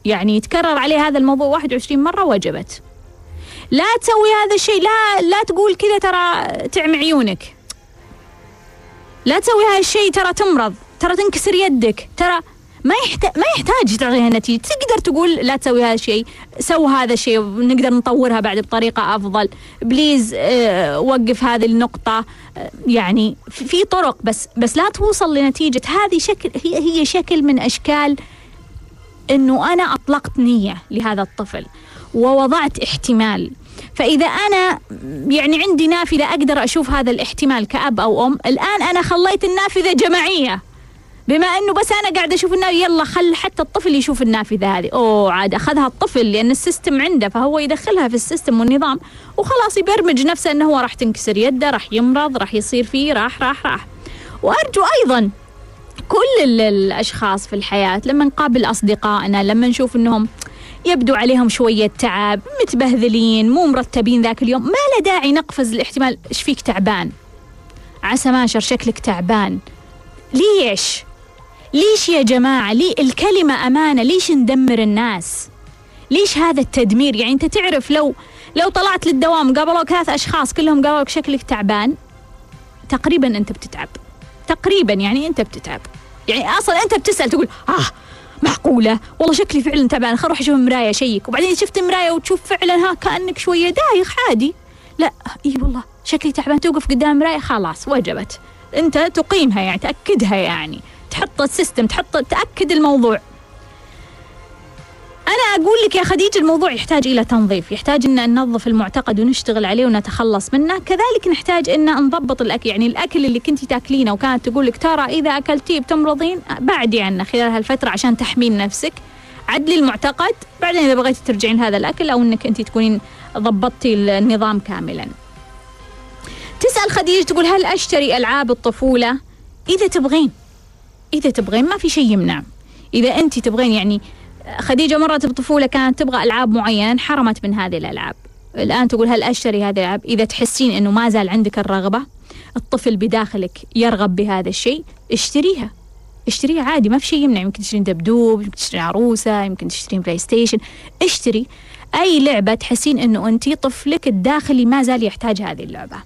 يعني يتكرر عليه هذا الموضوع 21 مرة وجبت. لا تسوي هذا الشيء. لا لا تقول كذا ترى تعمي عيونك. لا تسوي هذا الشيء ترى تمرض ترى تنكسر يدك ترى ما يحتاج ما يحتاج تعطيها نتيجة. تقدر تقول لا تسوي هذا الشيء so هذا الشيء نقدر نطورها بعد بطريقة أفضل. please آه وقف هذه النقطة. آه يعني في طرق بس بس لا توصل لنتيجة. هذه شكل هي هي شكل من أشكال إنه أنا أطلقت نية لهذا الطفل ووضعت احتمال. فإذا أنا يعني عندي نافذة أقدر أشوف هذا الاحتمال كأب أو أم الآن أنا خليت النافذة جماعية. بما إنه بس أنا قاعدة أشوف النافذة يلا خل حتى الطفل يشوف النافذة هذه. أوه عاد أخذها الطفل لأن ال system عنده فهو يدخلها في ال system والنظام وخلاص يبرمج نفسه إنه هو راح تنكسر يده راح يمرض راح يصير فيه راح راح راح. وأرجو أيضا كل الأشخاص في الحياة لما نقابل أصدقائنا لما نشوف إنهم يبدو عليهم شوية تعب متبهذلين مو مرتبين ذاك اليوم. ما له داعي نقفز الاحتمال. إيش فيك تعبان؟ عسى ماشر شكلك تعبان. ليش؟ ليش يا جماعة؟ ليه الكلمة أمانة. ليش ندمر الناس؟ ليش هذا التدمير؟ يعني أنت تعرف لو لو طلعت للدوام قابلوك ثلاث أشخاص كلهم قالوا لك شكلك تعبان تقريبا أنت بتتعب. تقريبا يعني أنت بتتعب. يعني أصلا أنت بتسأل تقول آه معقولة؟ والله شكلي فعلا تعبان خل أروح أشوف مراية check. وبعدين شفت مراية وتشوف فعلا ها كأنك شوية دايخ عادي. لا إي والله شكلي تعبان. توقف قدام مراية خلاص وجبت. أنت تقيمها يعني تأكدها يعني. تحط ال system تحط تأكد الموضوع. أنا أقول لك يا خديجة الموضوع يحتاج إلى تنظيف يحتاج أن ننظف المعتقد ونشتغل عليه ونتخلص منه. كذلك نحتاج أن نضبط الأكل يعني الأكل اللي كنت تاكلينه وكانت تقول لك ترى إذا أكلتيه بتمرضين بعدي عنه خلال هالفترة عشان تحمين نفسك. عدلي المعتقد بعدين إذا بغيتي ترجعين هذا الأكل أو أنك أنت تكونين ضبطتي النظام كاملا. تسأل خديجة تقول هل أشتري ألعاب الطفولة؟ إذا تبغين إذا تبغين ما في شيء يمنع. إذا أنت تبغين يعني خديجة مرت بطفولة كانت تبغى ألعاب معينة انحرمت من هذه الألعاب. الآن تقول هل أشتري هذه الألعاب؟ إذا تحسين أنه ما زال عندك الرغبة الطفل بداخلك يرغب بهذا الشيء اشتريها. اشتريها عادي ما في شيء يمنع. يمكن تشترين دبدوب يمكن تشترين عروسة يمكن تشترين PlayStation اشتري. أي لعبة تحسين أنه أنت طفلك الداخلي ما زال يحتاج هذه اللعبة.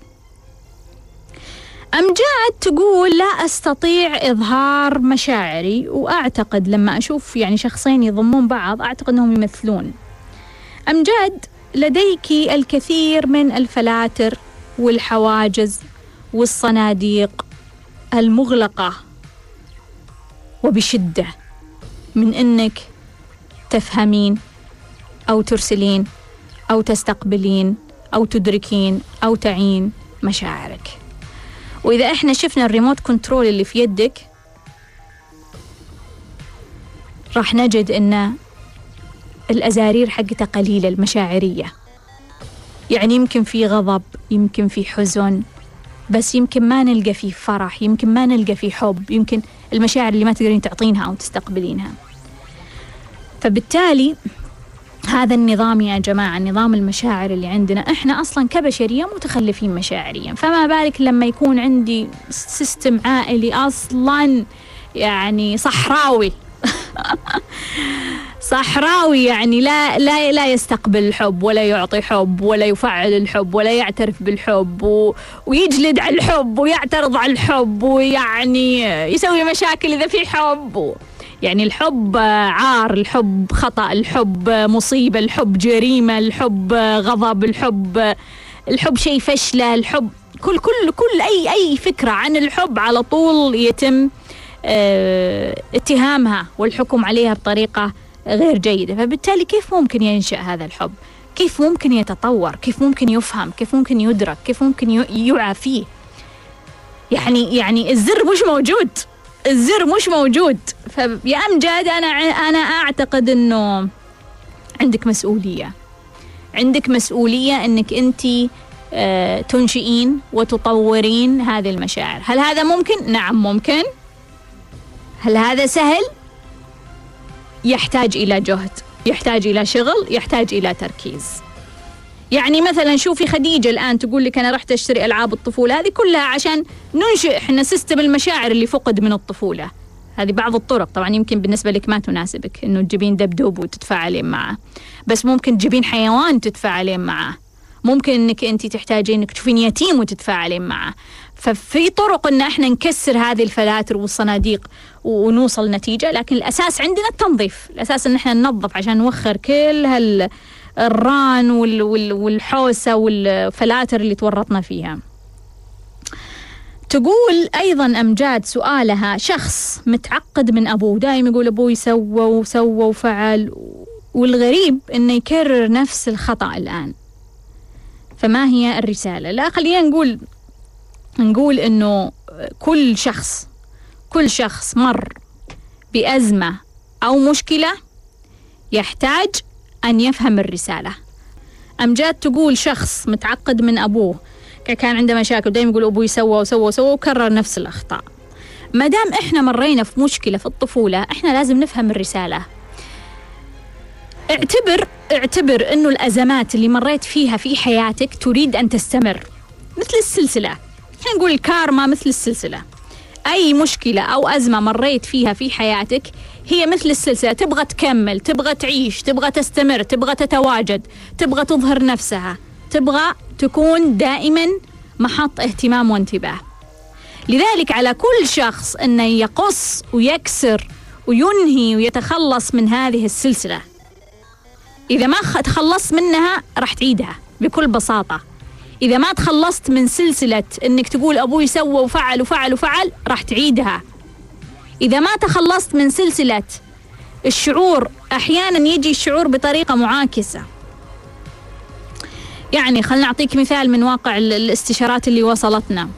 أمجاد تقول لا أستطيع إظهار مشاعري وأعتقد لما أشوف يعني شخصين يضمون بعض أعتقد أنهم يمثلون. أمجاد لديك الكثير من الفلاتر والحواجز والصناديق المغلقة وبشدة من أنك تفهمين أو ترسلين أو تستقبلين أو تدركين أو تعين مشاعرك. وإذا إحنا شفنا الريموت كنترول اللي في يدك راح نجد إن الأزارير حقتها قليلة المشاعرية. يعني يمكن في غضب يمكن في حزن بس يمكن ما نلقى فيه فرح يمكن ما نلقى فيه حب يمكن المشاعر اللي ما تقدرين تعطينها أو تستقبلينها. فبالتالي هذا النظام يا جماعة نظام المشاعر اللي عندنا. إحنا أصلا كبشرية متخلفين مشاعريا. فما بالك لما يكون عندي سيستم عائلي أصلا يعني صحراوي؟ [laughs] صحراوي يعني لا لا لا يستقبل الحب ولا يعطي حب ولا يفعل الحب ولا يعترف بالحب و... ويجلد على الحب ويعترض على الحب ويعني يسوي مشاكل إذا في حب و... يعني الحب عار الحب خطأ الحب مصيبة الحب جريمة الحب غضب الحب الحب شيء فشلة الحب كل كل كل أي أي فكرة عن الحب على طول يتم آه اتهامها والحكم عليها بطريقة غير جيدة. فبالتالي كيف ممكن ينشأ هذا الحب؟ كيف ممكن يتطور؟ كيف ممكن يفهم؟ كيف ممكن يدرك؟ كيف ممكن يوعى فيه يعني يعني الزر مش موجود. الزر مش موجود. فيا امجد أنا أنا أعتقد إنه عندك مسؤولية. عندك مسؤولية إنك أنت آه تنشئين وتطورين هذه المشاعر. هل هذا ممكن؟ نعم ممكن. هل هذا سهل؟ يحتاج إلى جهد يحتاج إلى شغل يحتاج إلى تركيز. يعني مثلا شوفي خديجة الآن تقول لك أنا رحت أشتري ألعاب الطفولة هذه كلها عشان ننشئ إحنا سيستم المشاعر اللي فقد من الطفولة. هذه بعض الطرق طبعا يمكن بالنسبة لك ما تناسبك إنه تجيبين دبدوب وتتفاعلين معه. بس ممكن تجيبين حيوان تتفاعلين معه. ممكن إنك انت تحتاجين إنك تشوفين يتيم وتتفاعلين معه. ففي طرق إن إحنا نكسر هذه الفلاتر والصناديق ونوصل نتيجة لكن الأساس عندنا التنظيف. الأساس إن إحنا ننظف عشان نوخر كل هال الران والحوسة والفلاتر اللي تورطنا فيها. تقول أيضا أمجاد سؤالها شخص متعقد من أبوه دائما يقول أبوي سوى وسوى وفعل والغريب أنه يكرر نفس الخطأ الآن. فما هي الرسالة؟ لا خلينا نقول نقول أنه كل شخص كل شخص مر بأزمة أو مشكلة يحتاج أن يفهم الرسالة. أمجاد تقول شخص متعقد من أبوه كان عنده مشاكل دائما يقول أبوي سوى وسوى وسوى وكرر نفس الأخطاء. ما دام إحنا مرينا في مشكلة في الطفولة إحنا لازم نفهم الرسالة. اعتبر اعتبر إنه الأزمات اللي مريت فيها في حياتك تريد أن تستمر مثل السلسلة. نقول الكارما مثل السلسلة. أي مشكلة أو أزمة مريت فيها في حياتك هي مثل السلسلة. تبغى تكمل تبغى تعيش تبغى تستمر تبغى تتواجد تبغى تظهر نفسها تبغى تكون دائما محط اهتمام وانتباه. لذلك على كل شخص أنه يقص ويكسر وينهي ويتخلص من هذه السلسلة. إذا ما تخلصت منها راح تعيدها بكل بساطة. إذا ما تخلصت من سلسلة أنك تقول أبوي سوى وفعل وفعل وفعل راح تعيدها. إذا ما تخلصت من سلسلة الشعور أحيانا يجي الشعور بطريقة معاكسة. يعني خلنا نعطيك مثال من واقع الاستشارات اللي وصلتنا.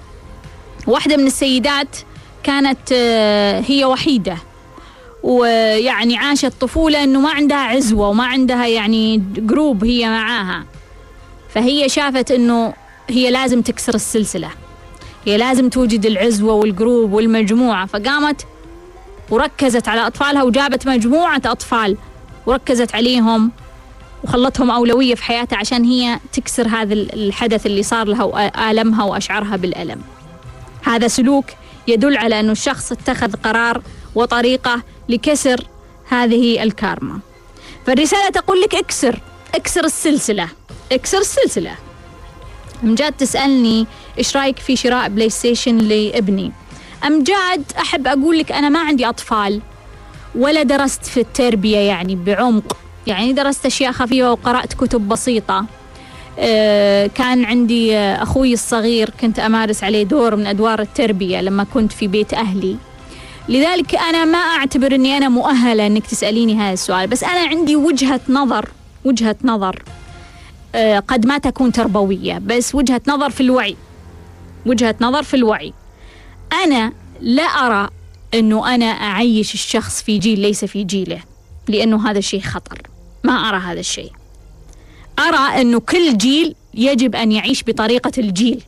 واحدة من السيدات كانت آه، هي وحيدة. ويعني عاشت طفولة إنه ما عندها عزوة وما عندها يعني جروب هي معاها. فهي شافت إنه هي لازم تكسر السلسلة. هي لازم توجد العزوة والجروب والمجموعة. فقامت وركزت على أطفالها وجابت مجموعة أطفال وركزت عليهم وخلتهم أولوية في حياتها عشان هي تكسر هذا الحدث اللي صار لها وآلمها وأشعرها بالألم. هذا سلوك يدل على أنه الشخص اتخذ قرار وطريقة لكسر هذه الكارما. فالرسالة تقول لك اكسر اكسر السلسلة. إكسر السلسلة. مجاد تسألني إيش رأيك في شراء PlayStation لابني أمجاد أحب أقول لك أنا ما عندي أطفال ولا درست في التربية يعني بعمق. يعني درست أشياء خفيفة وقرأت كتب بسيطة. آه، كان عندي أخوي الصغير كنت أمارس عليه دور من أدوار التربية لما كنت في بيت أهلي. لذلك أنا ما أعتبر أني أنا مؤهلة أنك تسأليني هذا السؤال بس أنا عندي وجهة نظر وجهة نظر. قد ما تكون تربوية. بس وجهة نظر في الوعي. وجهة نظر في الوعي. أنا لا أرى أنه أنا أعيش الشخص في جيل ليس في جيله لأنه هذا الشيء خطر. ما أرى هذا الشيء. أرى أنه كل جيل يجب أن يعيش بطريقة الجيل.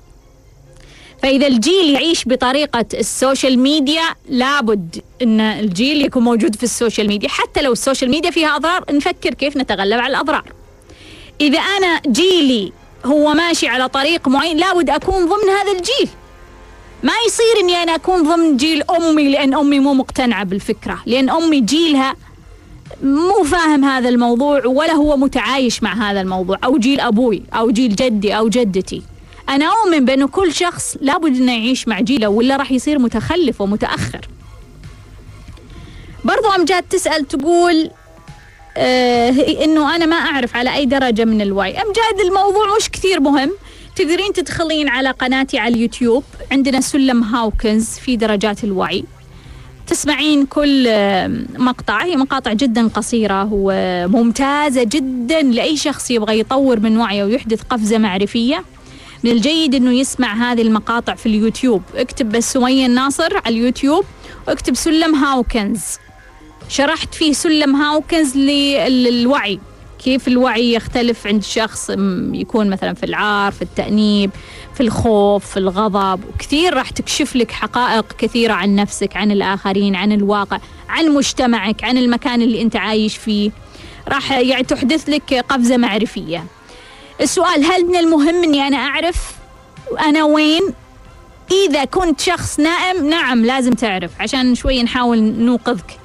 فإذا الجيل يعيش بطريقة ال social media لابد أن الجيل يكون موجود في ال social media. حتى لو ال social media فيها أضرار نفكر كيف نتغلب على الأضرار. إذا أنا جيلي هو ماشي على طريق معين لابد أكون ضمن هذا الجيل. ما يصير إني أنا أكون ضمن جيل أمي لأن أمي مو مقتنعة بالفكرة لأن أمي جيلها مو فاهم هذا الموضوع ولا هو متعايش مع هذا الموضوع أو جيل أبوي أو جيل جدي أو جدتي. أنا أؤمن بانه كل شخص لابد انه يعيش مع جيله ولا راح يصير متخلف ومتأخر. برضو امجاد تسأل تقول إنه أنا ما أعرف على أي درجة من الوعي. امجاد الموضوع مش كثير مهم. تقدرين تدخلين على قناتي على اليوتيوب. عندنا سلم هاوكنز في درجات الوعي. تسمعين كل مقطع. هي مقاطع جدا قصيرة وممتازة جدا لأي شخص يبغى يطور من وعيه ويحدث قفزة معرفية. من الجيد إنه يسمع هذه المقاطع في اليوتيوب. اكتب بس سمية الناصر على اليوتيوب واكتب سلم هاوكنز. شرحت فيه سلم هاوكنز للوعي. كيف الوعي يختلف عند شخص يكون مثلا في العار في التأنيب في الخوف في الغضب. وكثير راح تكشف لك حقائق كثيرة عن نفسك عن الآخرين عن الواقع عن مجتمعك عن المكان اللي أنت عايش فيه. راح يعني تحدث لك قفزة معرفية. السؤال هل من المهم أني أنا أعرف أنا وين؟ إذا كنت شخص نائم نعم لازم تعرف. عشان شوي نحاول نوقظك.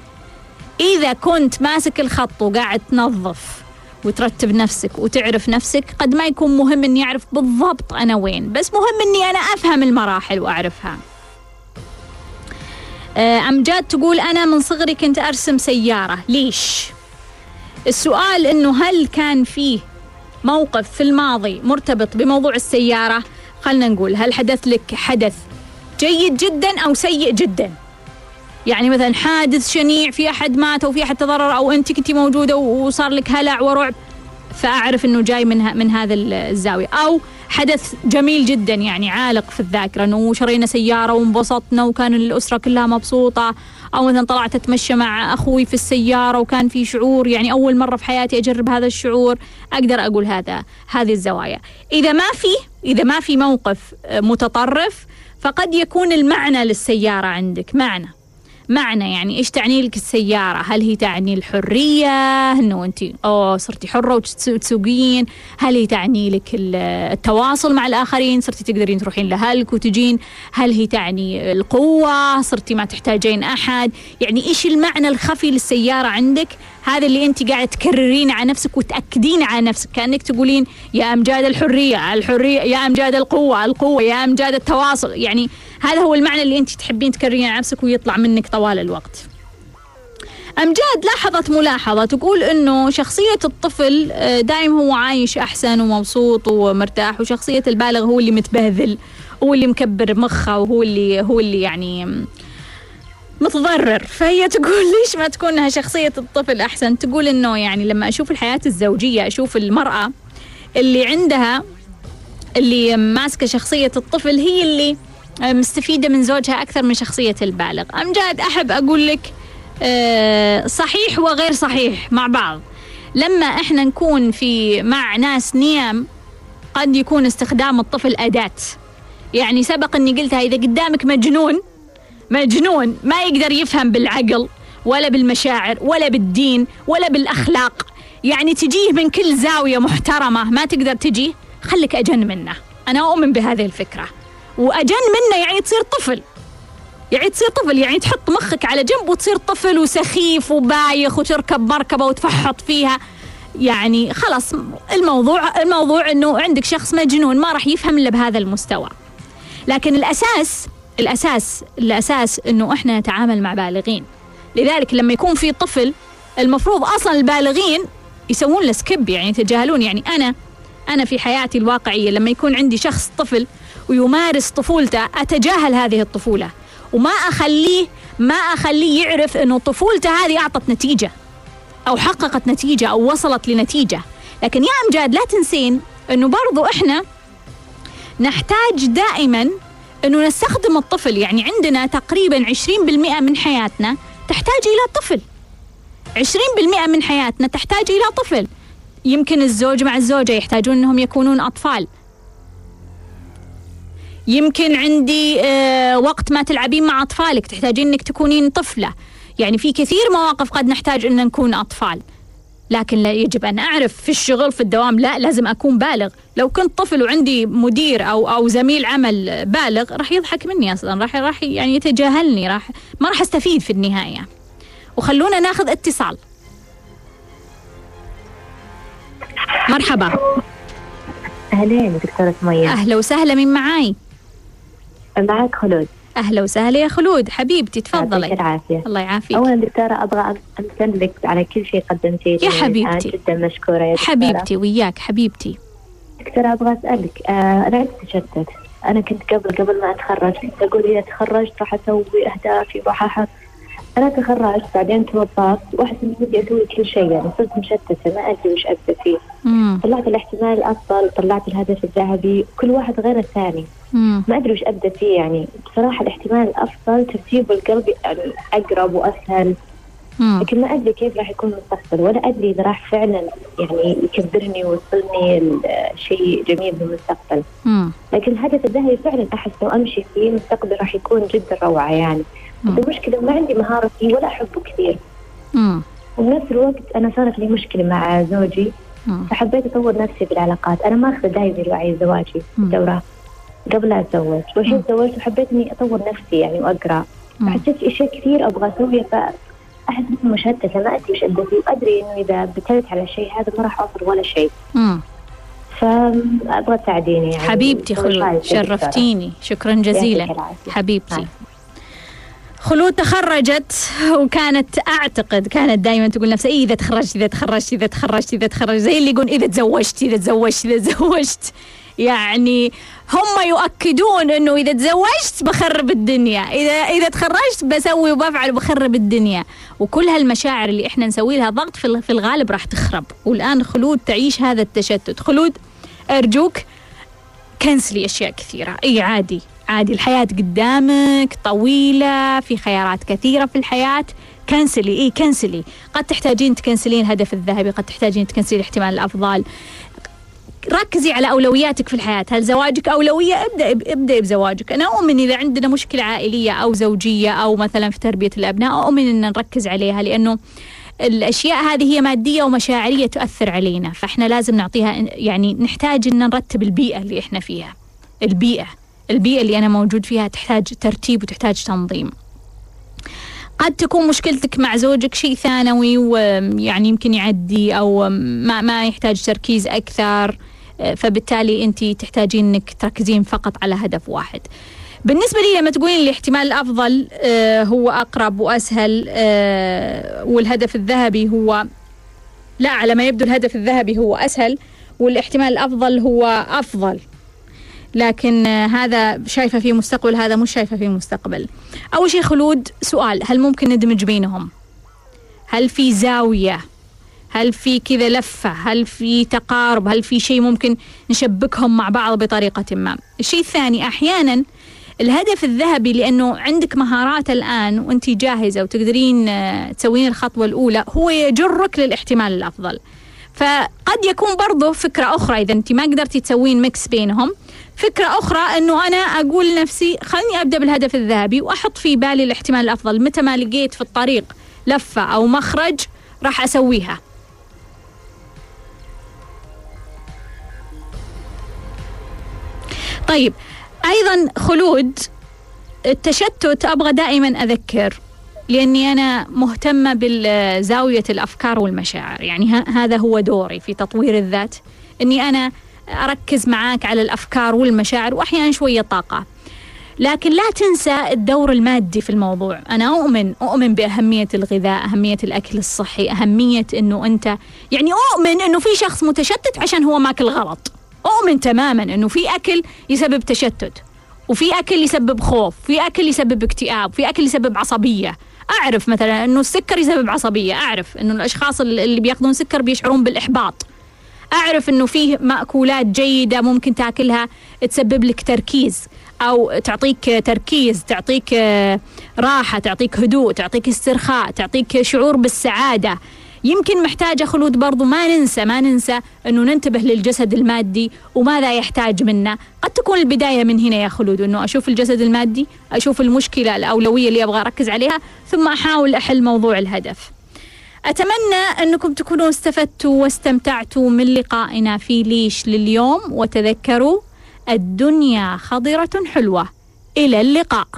إذا كنت ماسك الخط وقاعد تنظف وترتب نفسك وتعرف نفسك قد ما يكون مهم إني أعرف بالضبط أنا وين بس مهم إني أنا أفهم المراحل وأعرفها. آه، امجاد تقول أنا من صغري كنت أرسم سيارة. ليش؟ السؤال إنه هل كان فيه موقف في الماضي مرتبط بموضوع السيارة؟ خلنا نقول هل حدث لك حدث جيد جدا أو سيء جدا؟ يعني مثلا حادث شنيع في أحد مات أو في أحد تضرر أو أنت كنتي موجودة وصار لك هلع ورعب فأعرف إنه جاي من من هذا الزاوية. أو حدث جميل جدا يعني عالق في الذاكرة إنه شرينا سيارة وانبسطنا وكان الأسرة كلها مبسوطة. أو مثلا طلعت أتمشى مع أخوي في السيارة وكان في شعور يعني أول مرة في حياتي أجرب هذا الشعور أقدر أقول هذا هذه الزوايا. إذا ما في إذا ما في موقف متطرف فقد يكون المعنى للسيارة عندك. معنى. معنى يعني إيش تعني لك السيارة؟ هل هي تعني الحرية؟ إنه أنت أوه صرتي حرة وتسوقين هل هي تعني لك التواصل مع الآخرين؟ صرتي تقدرين تروحين لهلك وتجين؟ هل هي تعني القوة؟ صرتي ما تحتاجين أحد؟ يعني إيش المعنى الخفي للسيارة عندك؟ هذا اللي انت قاعد تكررين على نفسك وتأكدين على نفسك. كأنك تقولين يا أمجاد الحرية الحرية يا أمجاد القوة القوة يا أمجاد التواصل. يعني هذا هو المعنى اللي انت تحبين تكررين على نفسك ويطلع منك طوال الوقت. أمجاد لاحظت ملاحظة تقول إنه شخصية الطفل آه، دائم هو عايش أحسن ومبسوط ومرتاح وشخصية البالغ هو اللي متبهذل هو اللي مكبر مخه وهو اللي هو اللي يعني متضرر. فهي تقول ليش ما تكونها شخصية الطفل أحسن؟ تقول إنه يعني لما أشوف الحياة الزوجية أشوف المرأة اللي عندها اللي ماسكة شخصية الطفل هي اللي مستفيدة من زوجها أكثر من شخصية البالغ. أمجاد أحب أقول لك آه، صحيح وغير صحيح مع بعض. لما إحنا نكون في مع ناس نيام قد يكون استخدام الطفل أداة. يعني سبق إني قلتها إذا قدامك مجنون مجنون ما يقدر يفهم بالعقل ولا بالمشاعر ولا بالدين ولا بالأخلاق. يعني تجيه من كل زاوية محترمة ما تقدر تجيه؟ خليك أجن منه. أنا أؤمن بهذه الفكرة. وأجن منه يعني تصير طفل. يعني تصير طفل يعني تحط مخك على جنب وتصير طفل وسخيف وبايخ وتركب مركبة وتفحط فيها. يعني خلاص الموضوع الموضوع إنه عندك شخص مجنون ما راح يفهم إلا بهذا المستوى. لكن الأساس الأساس الأساس إنه إحنا نتعامل مع بالغين. لذلك لما يكون في طفل المفروض أصلا البالغين يسوون له سكيب يعني يتجاهلون. يعني أنا أنا في حياتي الواقعية لما يكون عندي شخص طفل ويمارس طفولته أتجاهل هذه الطفولة. وما أخليه ما أخليه يعرف إنه طفولته هذه أعطت نتيجة أو حققت نتيجة أو وصلت لنتيجة. لكن يا أمجاد لا تنسين إنه برضو إحنا نحتاج دائما إنه نستخدم الطفل يعني عندنا تقريبا 20% من حياتنا تحتاج إلى طفل. 20% من حياتنا تحتاج إلى طفل. يمكن الزوج مع الزوجة يحتاجون إنهم يكونون أطفال. يمكن عندي آه وقت ما تلعبين مع أطفالك تحتاجين أنك تكونين طفلة. يعني في كثير مواقف قد نحتاج أن نكون أطفال. لكن لا يجب أن أعرف في الشغل في الدوام لا لازم أكون بالغ. لو كنت طفل وعندي مدير أو أو زميل عمل بالغ راح يضحك مني أصلا راح راح يعني يتجاهلني راح ما راح أستفيد في النهاية. وخلونا ناخذ اتصال. مرحبا. أهلين دكتورة مية أهلا وسهلا من معاي؟ معك خلود. أهلا وسهلا يا خلود. حبيبتي يعطيك تفضلي العافية. الله يعافيك. أولا دكتورة أبغى أمتن لك على كل شيء قدمتيه يا. حبيبتي. جدا مشكورة يا دكتورة. حبيبتي وياك حبيبتي. دكتورة أبغى أسألك آه أنا عندي تشتت أنا كنت قبل قبل ما أتخرج كنت أقول إذا تخرجت راح أسوي أهدافي وراح أحط أنا تخرجت بعدين توظفت وأحس إني ودي أسوي كل شيء يعني صرت مشتتة ما أدري وش أبدأ فيه مم. طلعت الاحتمال الأفضل طلعت الهدف الذهبي كل واحد غير الثاني مم. ما أدري وش أبدأ فيه يعني بصراحة الاحتمال الأفضل ترتيب القلب يعني أقرب وأسهل مم. لكن ما أدري كيف راح يكون المستقبل ولا أدري إذا راح فعلا يعني يكبرني ويوصلني لشيء جميل بالمستقبل. لكن الهدف الذهبي فعلا احس لو أمشي فيه المستقبل راح يكون جدا روعة يعني المشكلة ما عندي مهارة فيه ولا أحبه كثير مم. وبنفس الوقت أنا صارت لي مشكلة مع زوجي مم. فحبيت أطور نفسي بالعلاقات أنا ما أخذ دايما الوعي الزواجي. الدورة قبل لا أتزوج والحين تزوجت وحبيت اني أطور نفسي يعني وأقرأ. حسيت في أشياء كثير أبغى أسويها فأحس إني مشتتة ما أدري وش ابدا فيه وأدري إنه إذا بتلت على شيء هذا ما راح أوصل ولا شيء. فأبغى تساعديني يعني حبيبتي خلود؟ شرفتيني شكرا جزيلا. حبيبتي نعم. خلود تخرجت وكانت أعتقد كانت دائما تقول نفسها إيه إذا تخرجت إذا تخرجت إذا تخرجت إذا تخرجت زي اللي يقول إذا تزوجت إذا تزوجت إذا تزوجت. يعني هم يؤكدون إنه إذا تزوجت بخرب الدنيا إذا إذا تخرجت بسوي وبفعل وبخرب الدنيا. وكل هالمشاعر اللي إحنا نسوي لها ضغط في الغالب راح تخرب. والآن خلود تعيش هذا التشتت. خلود أرجوك كنسلي أشياء كثيرة. إي عادي. عادي الحياة قدامك طويلة في خيارات كثيرة في الحياة. كنسلي اي كنسلي. قد تحتاجين تكنسلين الهدف الذهبي قد تحتاجين تكنسلين الاحتمال الأفضل. ركزي على أولوياتك في الحياة. هل زواجك أولوية؟ ابدأ ابدأ بزواجك. أنا أؤمن إذا عندنا مشكلة عائلية أو زوجية أو مثلا في تربية الأبناء أؤمن إن نركز عليها لأنه الأشياء هذه هي مادية ومشاعرية تؤثر علينا. فإحنا لازم نعطيها يعني نحتاج إن نرتب البيئة اللي إحنا فيها. البيئة. البيئة اللي أنا موجود فيها تحتاج ترتيب وتحتاج تنظيم قد تكون مشكلتك مع زوجك شيء ثانوي ويعني يمكن يعدي أو ما ما يحتاج تركيز أكثر فبالتالي أنت تحتاجين إنك تركزين فقط على هدف واحد. بالنسبة لي لما تقولين الاحتمال الأفضل آه، هو أقرب وأسهل آه، والهدف الذهبي هو لا على ما يبدو الهدف الذهبي هو أسهل والاحتمال الأفضل هو أفضل لكن هذا شايفة فيه مستقبل هذا مش شايفة فيه مستقبل. أول شيء خلود سؤال هل ممكن ندمج بينهم؟ هل في زاوية؟ هل في كذا لفة؟ هل في تقارب؟ هل في شيء ممكن نشبكهم مع بعض بطريقة ما؟ الشيء الثاني أحيانا الهدف الذهبي لأنه عندك مهارات الآن وأنت جاهزة وتقدرين آه، تسوين الخطوة الأولى هو يجرك للاحتمال الأفضل. فقد يكون برضه فكرة أخرى إذا أنت ما قدرتي تسوين ميكس بينهم فكرة أخرى أنه أنا أقول لنفسي خلني أبدأ بالهدف الذهبي وأحط في بالي الاحتمال الأفضل. متى ما لقيت في الطريق لفة أو مخرج راح أسويها. طيب أيضا خلود التشتت أبغى دائما أذكر لأني أنا مهتمة بزاويه الأفكار والمشاعر. يعني هذا هو دوري في تطوير الذات. إني أنا أركز معاك على الأفكار والمشاعر وأحيانا شوية طاقة. لكن لا تنسى الدور المادي في الموضوع. أنا أؤمن أؤمن بأهمية الغذاء أهمية الأكل الصحي أهمية أنه أنت يعني أؤمن أنه في شخص متشتت عشان هو ماكل غلط. أؤمن تماما أنه في أكل يسبب تشتت وفي أكل يسبب خوف في أكل يسبب اكتئاب في أكل يسبب عصبية. أعرف مثلا أنه السكر يسبب عصبية. أعرف أنه الأشخاص اللي بيأخذون سكر بيشعرون بالإحباط. أعرف أنه فيه مأكولات جيدة ممكن تاكلها تسبب لك تركيز أو تعطيك تركيز تعطيك آه، راحة تعطيك هدوء تعطيك استرخاء تعطيك شعور بالسعادة. يمكن محتاجة خلود برضو ما ننسى ما ننسى أنه ننتبه للجسد المادي وماذا يحتاج منا قد تكون البداية من هنا يا خلود أنه أشوف الجسد المادي أشوف المشكلة الأولوية اللي أبغى أركز عليها ثم أحاول أحل موضوع الهدف. أتمنى أنكم تكونوا استفدتوا واستمتعتوا من لقائنا في ليش لليوم وتذكروا الدنيا خضرة حلوة. إلى اللقاء.